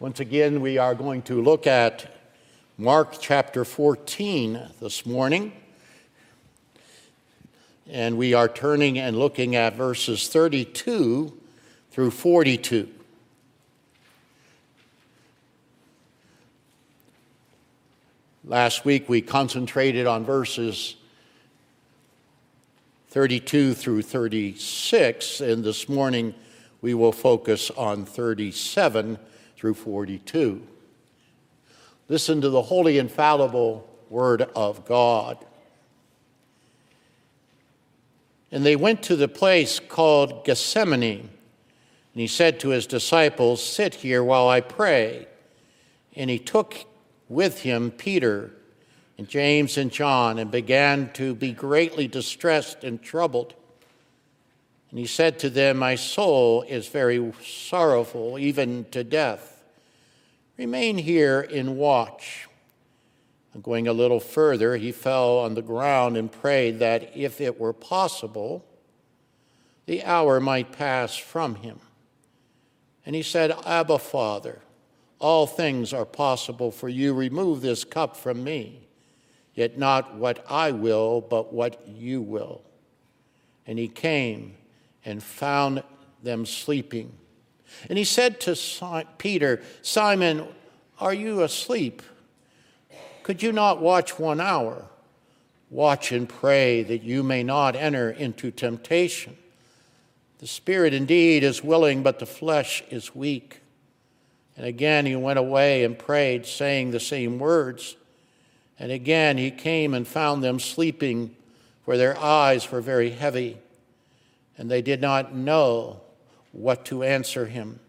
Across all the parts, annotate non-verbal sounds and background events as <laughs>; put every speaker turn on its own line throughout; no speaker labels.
Once again, we are going to look at Mark chapter 14 this morning. And we are turning and looking at verses 32 through 42. Last week we concentrated on verses 32 through 36, and this morning we will focus on 37 through 42. Listen to the holy, infallible Word of God. And they went to the place called Gethsemane. And he said to his disciples, Sit here while I pray. And he took with him Peter and James and John and began to be greatly distressed and troubled. And he said to them, My soul is very sorrowful, even to death. Remain here and watch. Going a little further, he fell on the ground and prayed that if it were possible, the hour might pass from him. And he said, Abba, Father, all things are possible for you. Remove this cup from me, yet not what I will, but what you will. And he came and found them sleeping. And he said to Peter, Simon, are you asleep? Could you not watch one hour? Watch and pray that you may not enter into temptation. The spirit indeed is willing, but the flesh is weak. And again he went away and prayed, saying the same words. And again he came and found them sleeping, for their eyes were very heavy and they did not know what to answer him.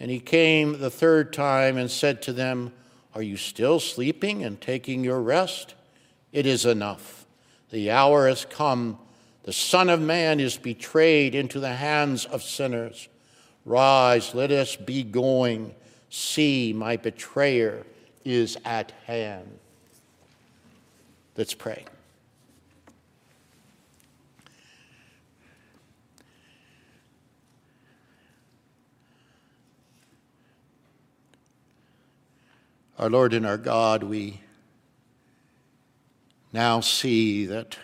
And he came the third time and said to them, Are you still sleeping and taking your rest? It is enough. The hour has come. The Son of Man is betrayed into the hands of sinners. Rise, let us be going. See, my betrayer is at hand. Let's pray. Our Lord and our God, we now see that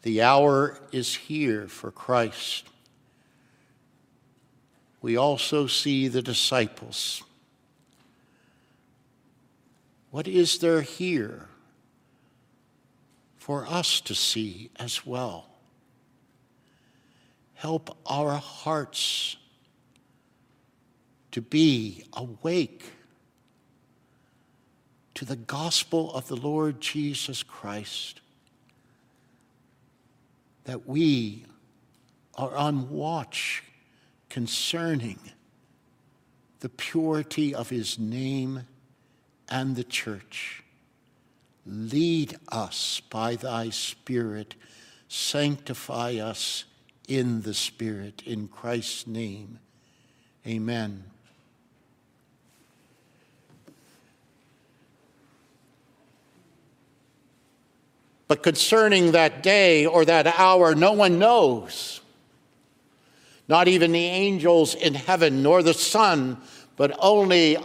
the hour is here for Christ. We also see the disciples. What is there here for us to see as well? Help our hearts to be awake to the gospel of the Lord Jesus Christ, that we are on watch concerning the purity of his name and the church. Lead us by thy Spirit, sanctify us in the Spirit. In Christ's name, amen. But concerning that day or that hour, no one knows. Not even the angels in heaven, nor the Son, but only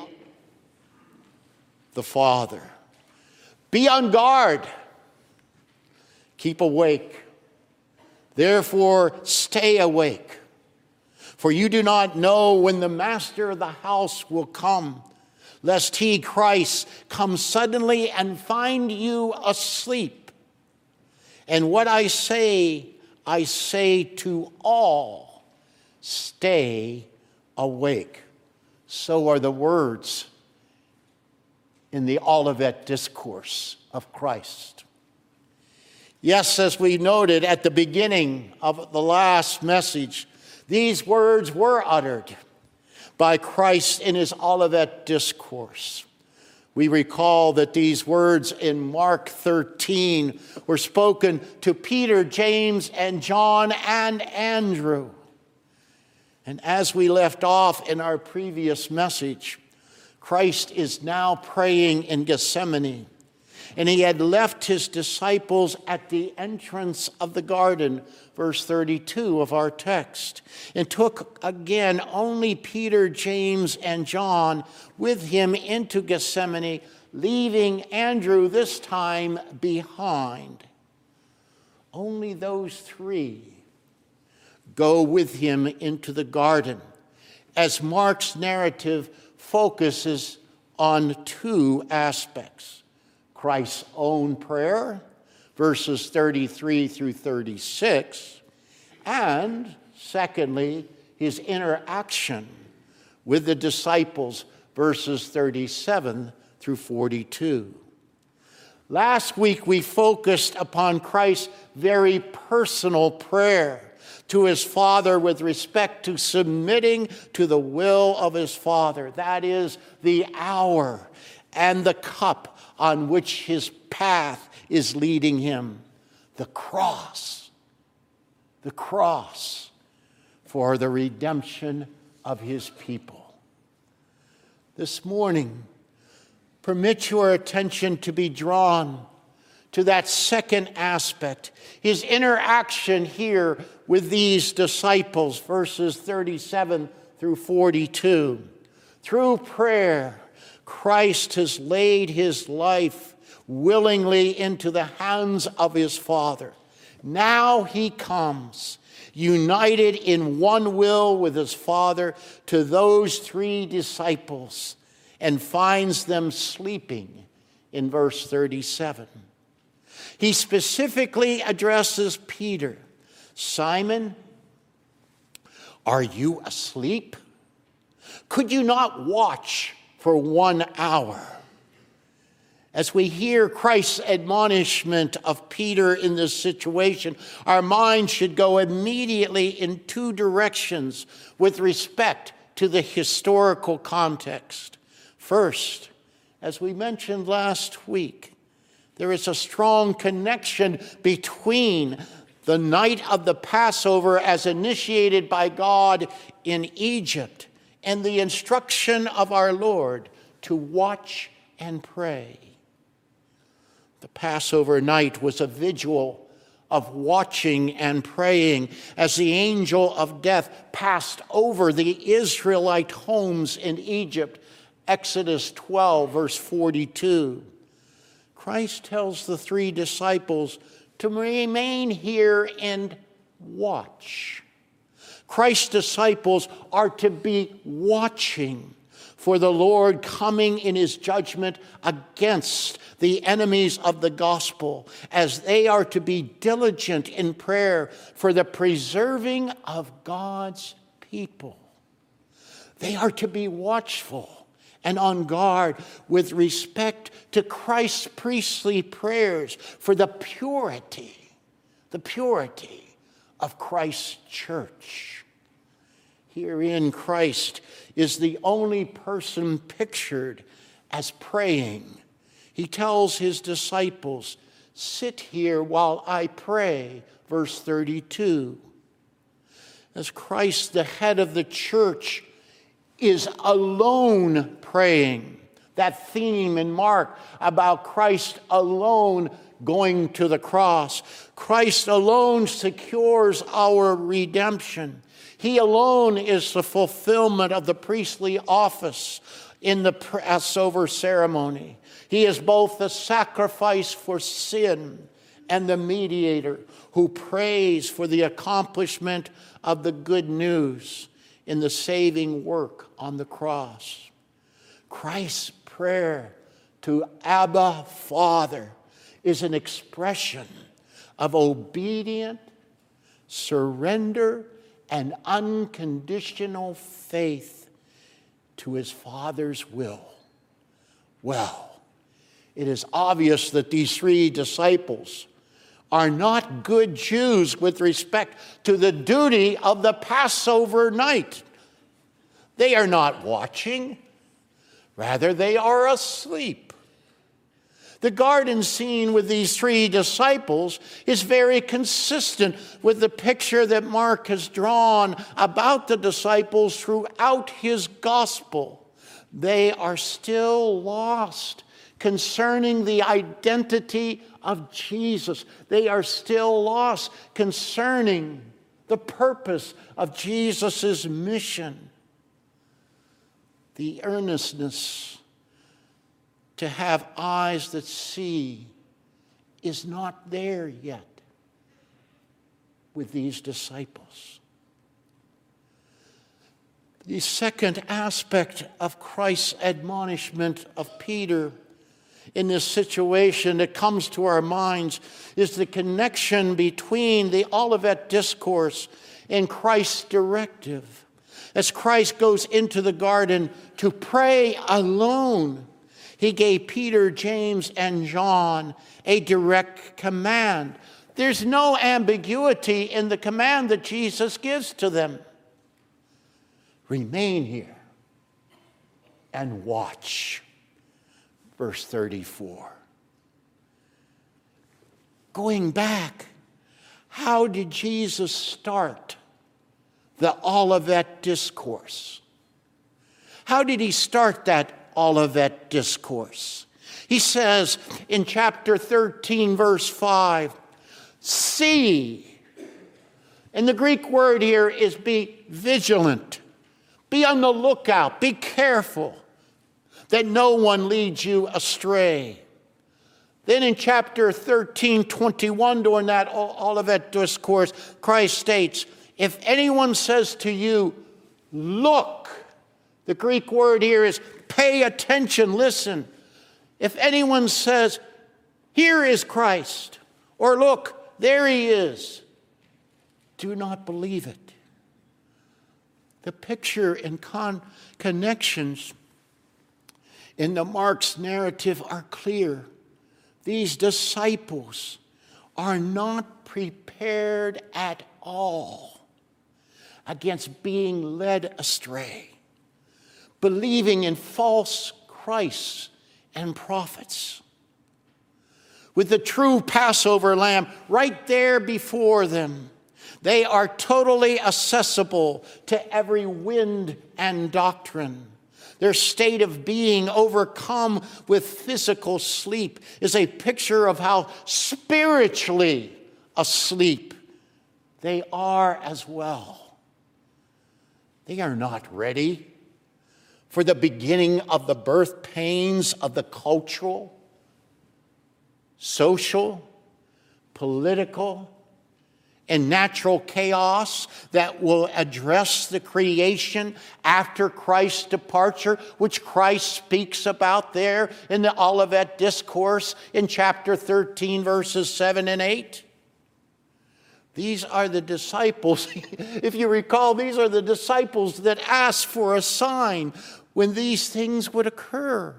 the Father. Be on guard. Keep awake. Therefore, stay awake. For you do not know when the master of the house will come, lest he, Christ, come suddenly and find you asleep. And what I say, I say to all stay awake. So are the words in the Olivet Discourse of Christ. Yes, as we noted at the beginning of the last message, these words were uttered by Christ in his Olivet Discourse. We recall that these words in Mark 13 were spoken to Peter, James, and John and Andrew. And as we left off in our previous message, Christ is now praying in Gethsemane. And he had left his disciples at the entrance of the garden, verse 32 of our text, and took again only Peter, James, and John with him into Gethsemane, leaving Andrew this time behind. Only those three go with him into the garden as Mark's narrative focuses on two aspects Christ's own prayer, verses 33 through 36, and secondly, his interaction with the disciples, verses 37 through 42. Last week, we focused upon Christ's very personal prayer to his Father with respect to submitting to the will of his Father. That is the hour and the cup on which his path is leading him. The cross. The cross for the redemption of his people. This morning, permit your attention to be drawn to that second aspect, his interaction here with these disciples, verses 37 through 42. Through prayer, Christ has laid his life willingly into the hands of his Father. Now he comes, united in one will with his Father, to those three disciples and finds them sleeping in verse 37. He specifically addresses Peter Simon, are you asleep? Could you not watch for one hour? As we hear Christ's admonishment of Peter in this situation, our mind should go immediately in two directions with respect to the historical context. First, as we mentioned last week, there is a strong connection between the night of the Passover as initiated by God in Egypt and the instruction of our Lord to watch and pray. The Passover night was a vigil of watching and praying as the angel of death passed over the Israelite homes in Egypt. Exodus 12, verse 42. Christ tells the three disciples to remain here and watch. Christ's disciples are to be watching for the Lord coming in his judgment against the enemies of the gospel, as they are to be diligent in prayer for the preserving of God's people. They are to be watchful and on guard with respect to Christ's priestly prayers for the purity, the purity of Christ's church. Herein, Christ is the only person pictured as praying. He tells his disciples, Sit here while I pray, verse 32. As Christ, the head of the church, is alone praying. That theme in Mark about Christ alone going to the cross. Christ alone secures our redemption. He alone is the fulfillment of the priestly office in the Passover ceremony. He is both the sacrifice for sin and the mediator who prays for the accomplishment of the good news in the saving work on the cross. Christ's prayer to Abba, Father, is an expression of obedient surrender and unconditional faith to his Father's will. Well, it is obvious that these three disciples are not good Jews with respect to the duty of the Passover night. They are not watching, rather, they are asleep. The garden scene with these three disciples is very consistent with the picture that Mark has drawn about the disciples throughout his gospel. They are still lost concerning the identity of Jesus. They are still lost concerning the purpose of Jesus' mission. The earnestness to have eyes that see is not there yet with these disciples. The second aspect of Christ's admonishment of Peter in this situation that comes to our minds is the connection between the Olivet Discourse and Christ's directive. As Christ goes into the garden to pray alone, he gave Peter, James, and John a direct command. There's no ambiguity in the command that Jesus gives to them remain here and watch verse 34. Going back, how did Jesus start the Olivet Discourse? How did he start that Olivet Discourse? He says in chapter 13, verse 5, see. And the Greek word here is be vigilant, be on the lookout, be careful that no one leads you astray. Then in chapter 13, 21, during that Olivet discourse, Christ states, If anyone says to you, Look, the Greek word here is pay attention, listen. If anyone says, Here is Christ, or Look, there he is, do not believe it. The picture and con- connections in the Mark's narrative are clear. These disciples are not prepared at all against being led astray, believing in false Christs and prophets. With the true Passover lamb right there before them, they are totally accessible to every wind and doctrine. Their state of being overcome with physical sleep is a picture of how spiritually asleep they are as well. They are not ready for the beginning of the birth pains of the cultural, social, political, and natural chaos that will address the creation after Christ's departure, which Christ speaks about there in the Olivet Discourse in chapter 13, verses 7 and 8. These are the disciples. <laughs> if you recall, these are the disciples that asked for a sign when these things would occur.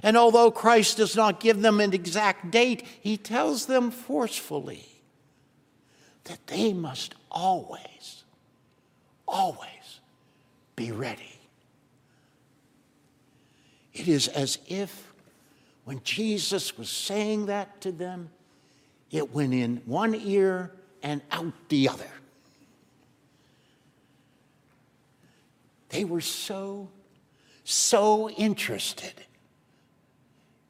And although Christ does not give them an exact date, he tells them forcefully that they must always, always be ready. It is as if when Jesus was saying that to them, it went in one ear and out the other. They were so, so interested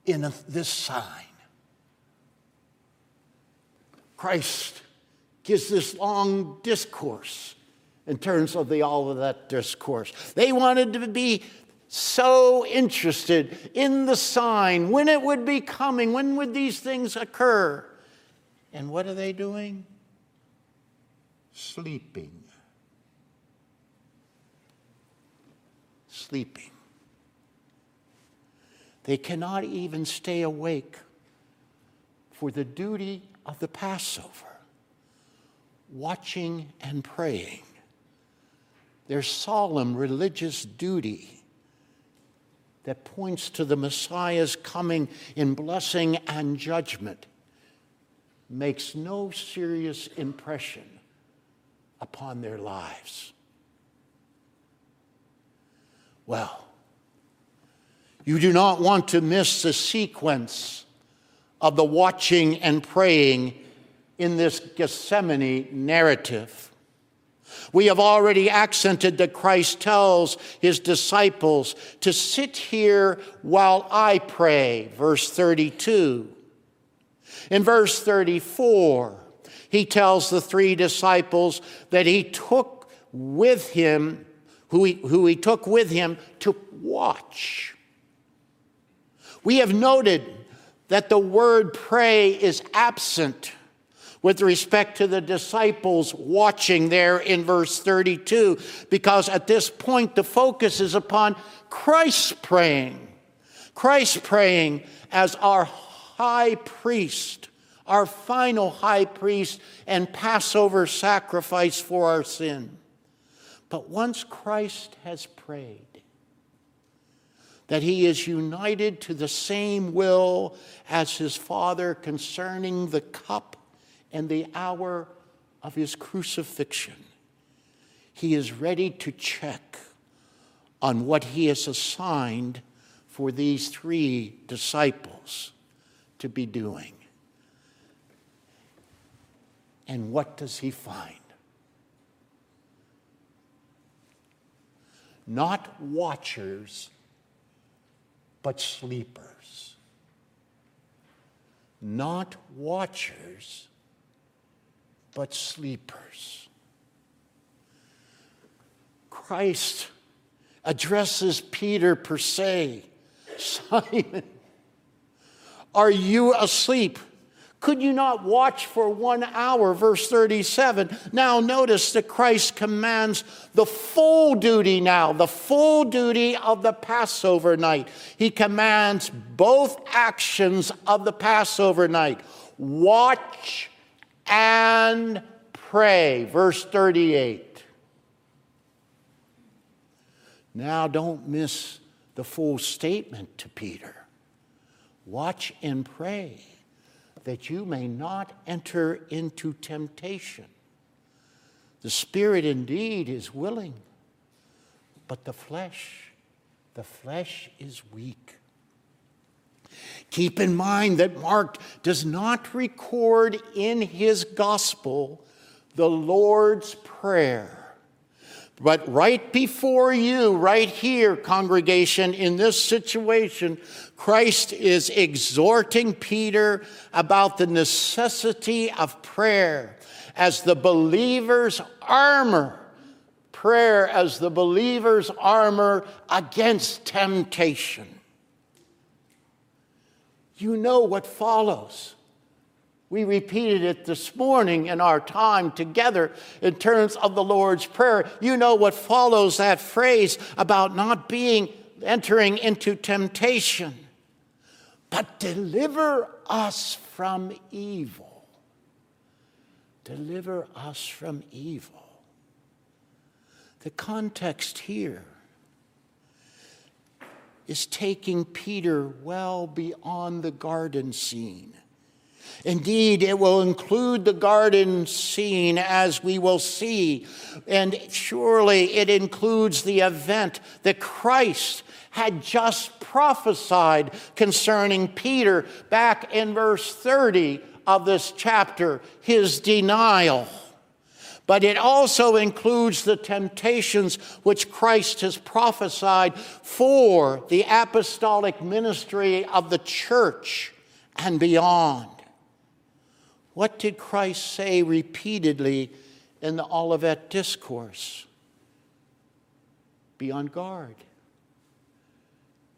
in this sign. Christ gives this long discourse in terms of the Olivet discourse. They wanted to be so interested in the sign, when it would be coming, when would these things occur. And what are they doing? Sleeping. Sleeping. They cannot even stay awake for the duty of the Passover watching and praying, their solemn religious duty that points to the Messiah's coming in blessing and judgment makes no serious impression upon their lives. Well, you do not want to miss the sequence of the watching and praying in this Gethsemane narrative. We have already accented that Christ tells his disciples to sit here while I pray, verse 32. In verse 34, he tells the three disciples that he took with him, who he, who he took with him to watch. We have noted that the word pray is absent with respect to the disciples watching there in verse 32, because at this point the focus is upon Christ praying. Christ praying as our high priest, our final high priest and Passover sacrifice for our sin. But once Christ has prayed, that he is united to the same will as his Father concerning the cup and the hour of his crucifixion. He is ready to check on what he has assigned for these three disciples to be doing. And what does he find? Not watchers, but sleepers. Not watchers, but sleepers. Christ addresses Peter per se <laughs> Simon, are you asleep? Could you not watch for one hour? Verse 37. Now, notice that Christ commands the full duty now, the full duty of the Passover night. He commands both actions of the Passover night watch and pray. Verse 38. Now, don't miss the full statement to Peter watch and pray that you may not enter into temptation. The spirit indeed is willing, but the flesh, the flesh is weak. Keep in mind that Mark does not record in his gospel the Lord's Prayer. But right before you, right here, congregation, in this situation, Christ is exhorting Peter about the necessity of prayer as the believer's armor. Prayer as the believer's armor against temptation. You know what follows. We repeated it this morning in our time together in terms of the Lord's Prayer. You know what follows that phrase about not being entering into temptation, but deliver us from evil. Deliver us from evil. The context here is taking Peter well beyond the garden scene Indeed, it will include the garden scene as we will see. And surely it includes the event that Christ had just prophesied concerning Peter back in verse 30 of this chapter, his denial. But it also includes the temptations which Christ has prophesied for the apostolic ministry of the church and beyond. What did Christ say repeatedly in the Olivet Discourse? Be on guard.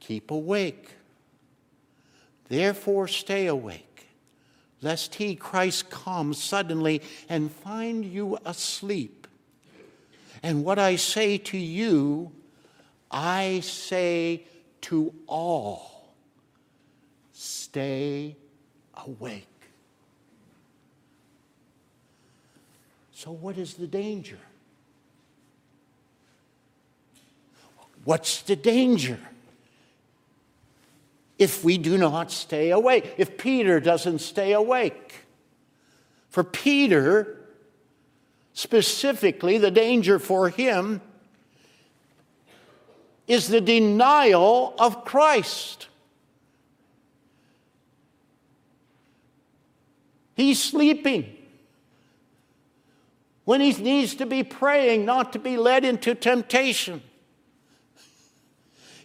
Keep awake. Therefore, stay awake, lest he, Christ, come suddenly and find you asleep. And what I say to you, I say to all stay awake. So, what is the danger? What's the danger? If we do not stay awake, if Peter doesn't stay awake. For Peter, specifically, the danger for him is the denial of Christ. He's sleeping. when he needs to be praying not to be led into temptation.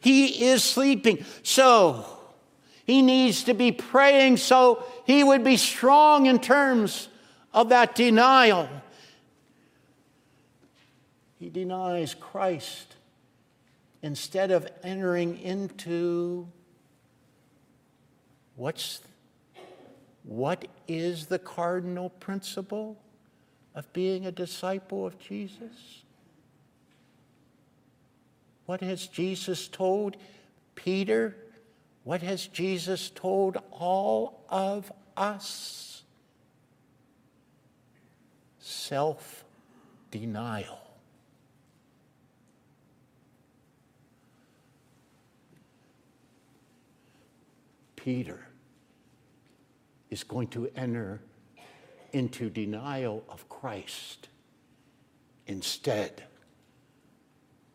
He is sleeping. So, he needs to be praying so he would be strong in terms of that denial. He denies Christ instead of entering into what's what is the cardinal principle of being a disciple of Jesus? What has Jesus told Peter? What has Jesus told all of us? Self denial. Peter is going to enter into denial of Christ instead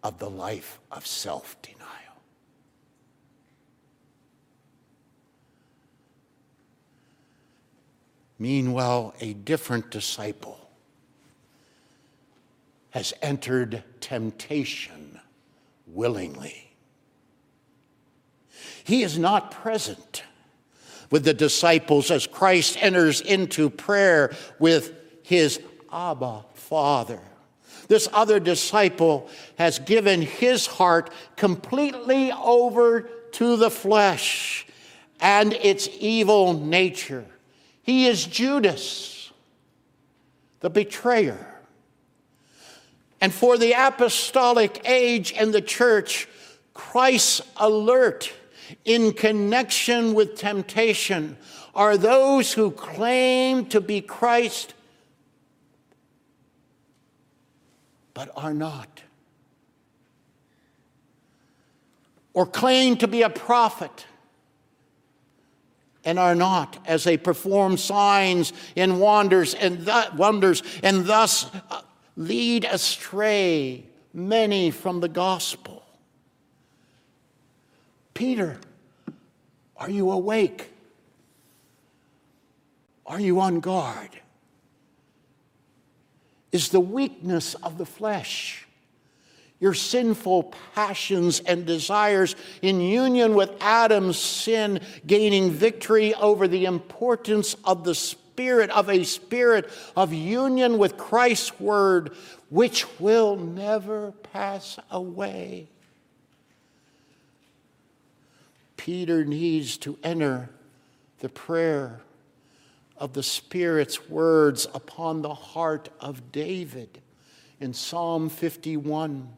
of the life of self denial. Meanwhile, a different disciple has entered temptation willingly. He is not present with the disciples as Christ enters into prayer with his Abba Father. This other disciple has given his heart completely over to the flesh and its evil nature. He is Judas, the betrayer. And for the apostolic age and the church, Christ's alert in connection with temptation are those who claim to be Christ but are not, or claim to be a prophet and are not, as they perform signs and wonders and th- wonders, and thus uh, lead astray many from the gospel. Peter, are you awake? Are you on guard? Is the weakness of the flesh, your sinful passions and desires in union with Adam's sin, gaining victory over the importance of the spirit, of a spirit of union with Christ's word, which will never pass away? Peter needs to enter the prayer of the Spirit's words upon the heart of David in Psalm 51.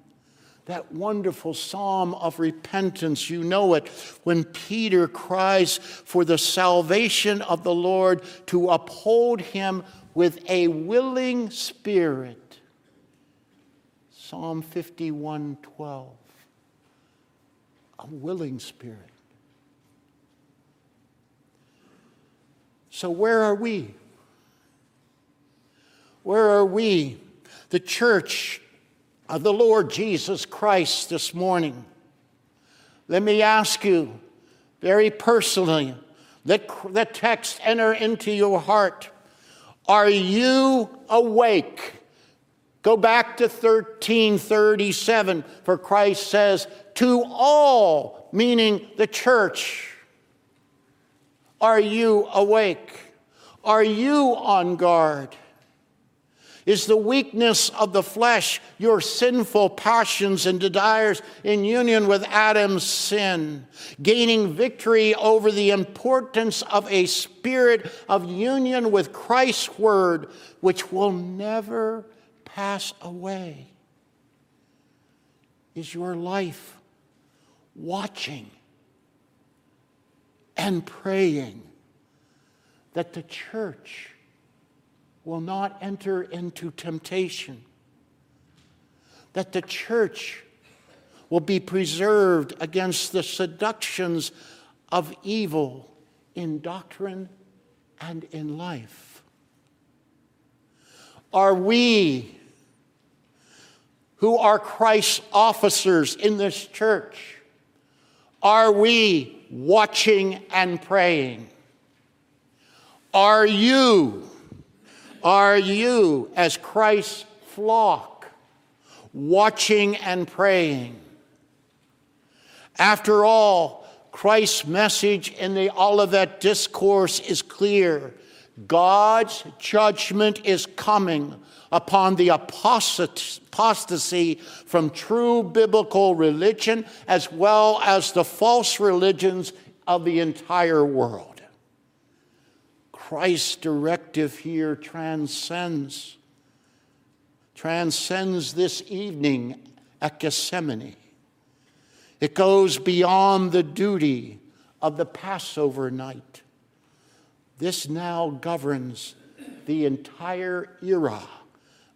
That wonderful psalm of repentance, you know it, when Peter cries for the salvation of the Lord to uphold him with a willing spirit. Psalm 51 12. A willing spirit. So, where are we? Where are we, the church of the Lord Jesus Christ, this morning? Let me ask you very personally let the text enter into your heart. Are you awake? Go back to 1337, for Christ says, to all, meaning the church. Are you awake? Are you on guard? Is the weakness of the flesh, your sinful passions and desires in union with Adam's sin, gaining victory over the importance of a spirit of union with Christ's word, which will never pass away? Is your life watching and praying that the church will not enter into temptation, that the church will be preserved against the seductions of evil in doctrine and in life. Are we, who are Christ's officers in this church, are we watching and praying? Are you are you as Christ's flock, watching and praying? After all, Christ's message in the Olivet Discourse is clear. God's judgment is coming upon the apostasy from true biblical religion as well as the false religions of the entire world. Christ's directive here transcends transcends this evening at Gethsemane. It goes beyond the duty of the Passover night. This now governs the entire era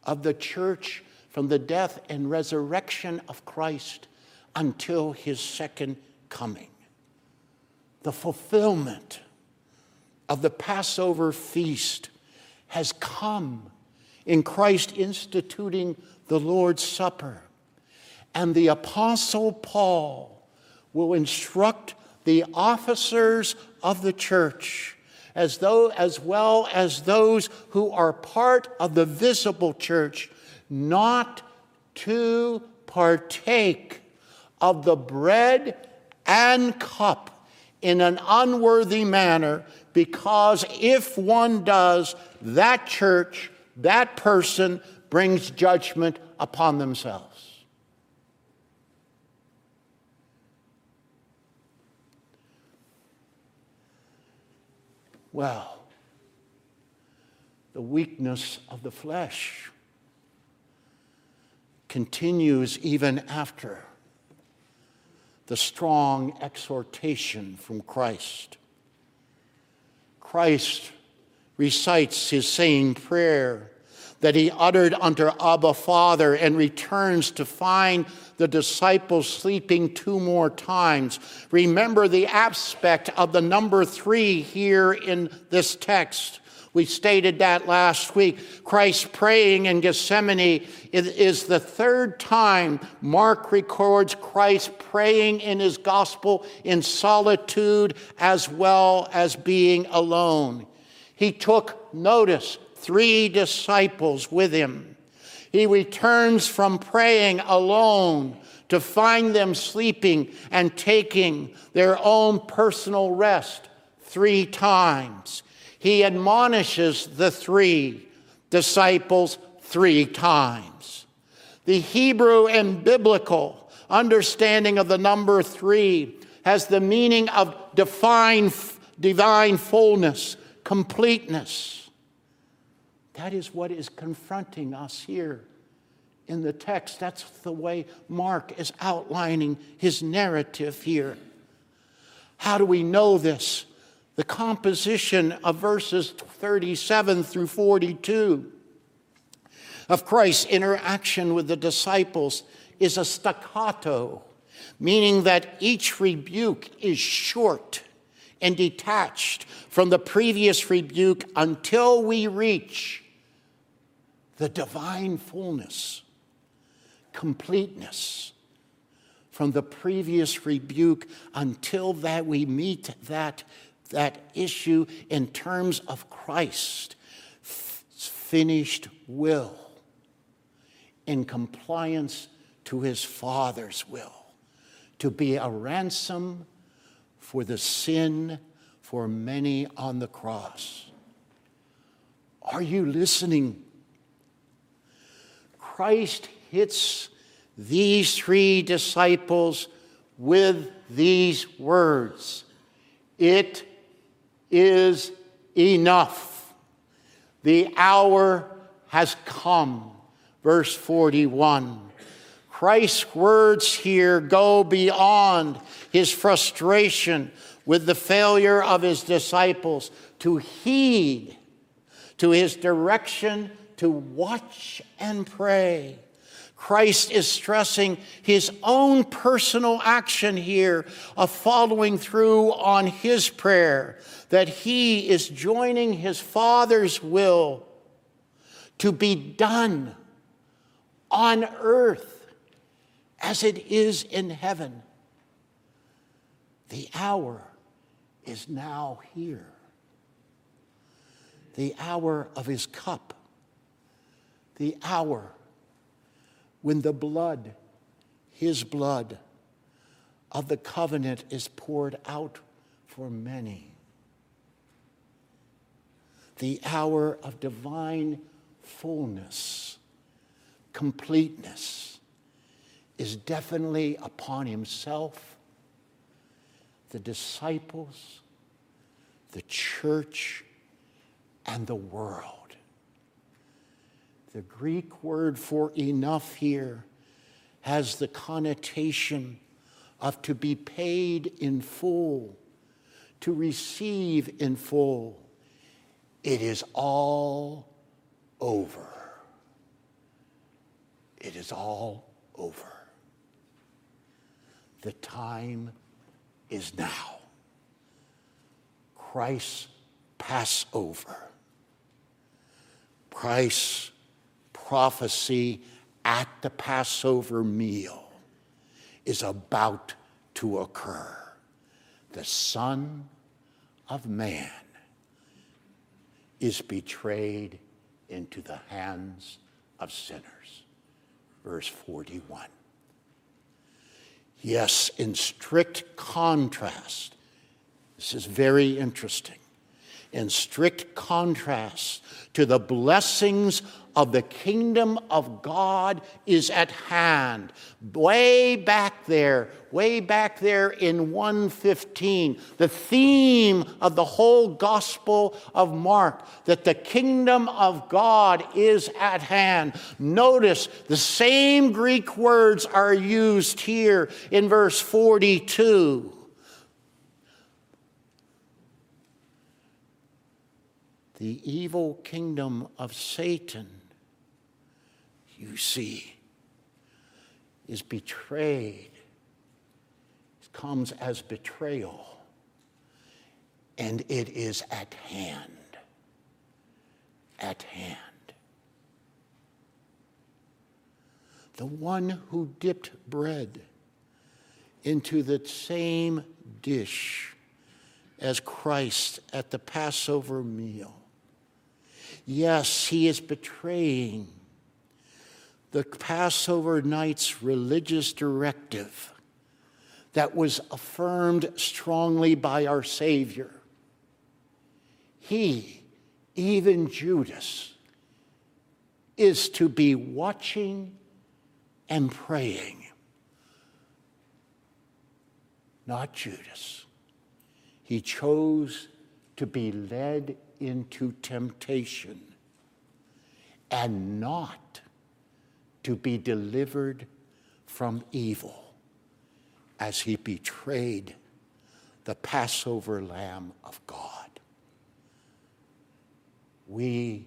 of the church from the death and resurrection of Christ until his second coming. The fulfillment of the Passover feast has come in Christ instituting the Lord's Supper. And the Apostle Paul will instruct the officers of the church as though as well as those who are part of the visible church not to partake of the bread and cup in an unworthy manner because if one does that church that person brings judgment upon themselves Well, the weakness of the flesh continues even after the strong exhortation from Christ. Christ recites his same prayer that he uttered unto Abba Father and returns to find the disciples sleeping two more times. Remember the aspect of the number three here in this text. We stated that last week. Christ praying in Gethsemane is the third time Mark records Christ praying in his gospel in solitude as well as being alone. He took notice three disciples with him. He returns from praying alone to find them sleeping and taking their own personal rest three times. He admonishes the three disciples three times. The Hebrew and biblical understanding of the number three has the meaning of divine, divine fullness, completeness. That is what is confronting us here in the text. That's the way Mark is outlining his narrative here. How do we know this? The composition of verses 37 through 42 of Christ's interaction with the disciples is a staccato, meaning that each rebuke is short and detached from the previous rebuke until we reach the divine fullness, completeness from the previous rebuke until that we meet that, that issue in terms of Christ's finished will in compliance to his Father's will, to be a ransom for the sin for many on the cross. Are you listening? Christ hits these three disciples with these words. It is enough. The hour has come. Verse 41. Christ's words here go beyond his frustration with the failure of his disciples to heed to his direction to watch and pray. Christ is stressing his own personal action here of following through on his prayer, that he is joining his Father's will to be done on earth as it is in heaven. The hour is now here. the hour of his cup, the hour when the blood, his blood of the covenant, is poured out for many. The hour of divine fullness, completeness, is definitely upon himself, the disciples, the church, and the world. The Greek word for enough here has the connotation of to be paid in full, to receive in full. It is all over. It is all over. The time is now. Christ's Passover. Christ's prophecy at the Passover meal is about to occur. The Son of Man is betrayed into the hands of sinners. Verse 41. Yes, in strict contrast, this is very interesting in strict contrast to the blessings of the kingdom of God is at hand. Way back there, way back there in 115, the theme of the whole Gospel of Mark, that the kingdom of God is at hand. Notice the same Greek words are used here in verse 42. the evil kingdom of Satan, you see, is betrayed. It comes as betrayal, and it is at hand. At hand. The one who dipped bread into the same dish as Christ at the Passover meal Yes, he is betraying the Passover night's religious directive that was affirmed strongly by our Savior. He, even Judas, is to be watching and praying. Not Judas. He chose to be led into temptation and not to be delivered from evil as he betrayed the Passover Lamb of God. We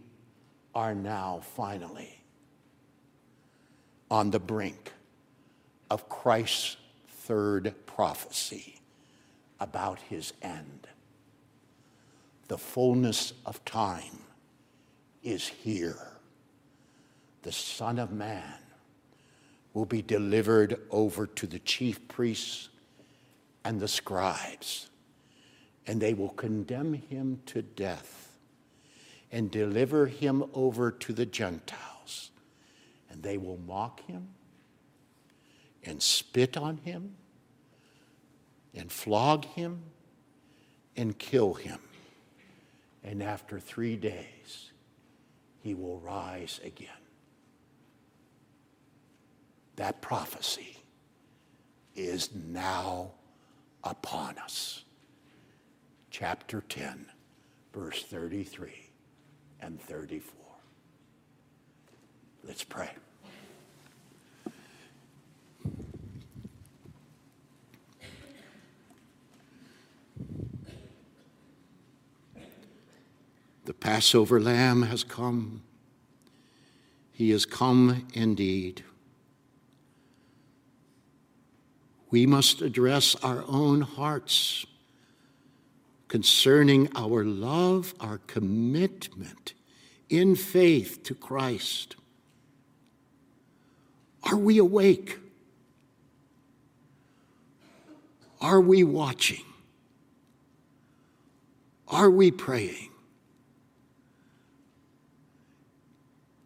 are now finally on the brink of Christ's third prophecy about his end the fullness of time is here. The Son of Man will be delivered over to the chief priests and the scribes, and they will condemn him to death and deliver him over to the Gentiles. And they will mock him and spit on him and flog him and kill him and after three days, he will rise again. That prophecy is now upon us. Chapter 10, verse 33 and 34. Let's pray. The Passover lamb has come. He has come indeed. We must address our own hearts concerning our love, our commitment in faith to Christ. Are we awake? Are we watching? Are we praying?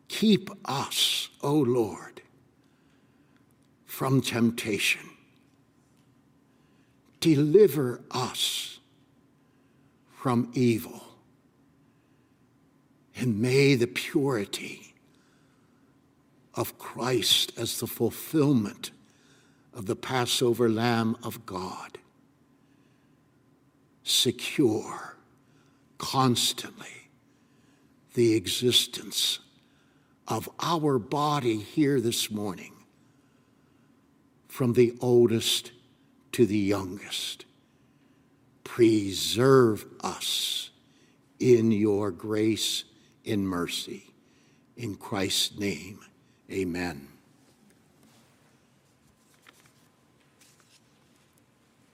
Keep us, O Lord, from temptation. Deliver us from evil. And may the purity of Christ as the fulfillment of the Passover Lamb of God secure constantly the existence of our body here this morning, from the oldest to the youngest. Preserve us in your grace and mercy. In Christ's name, amen.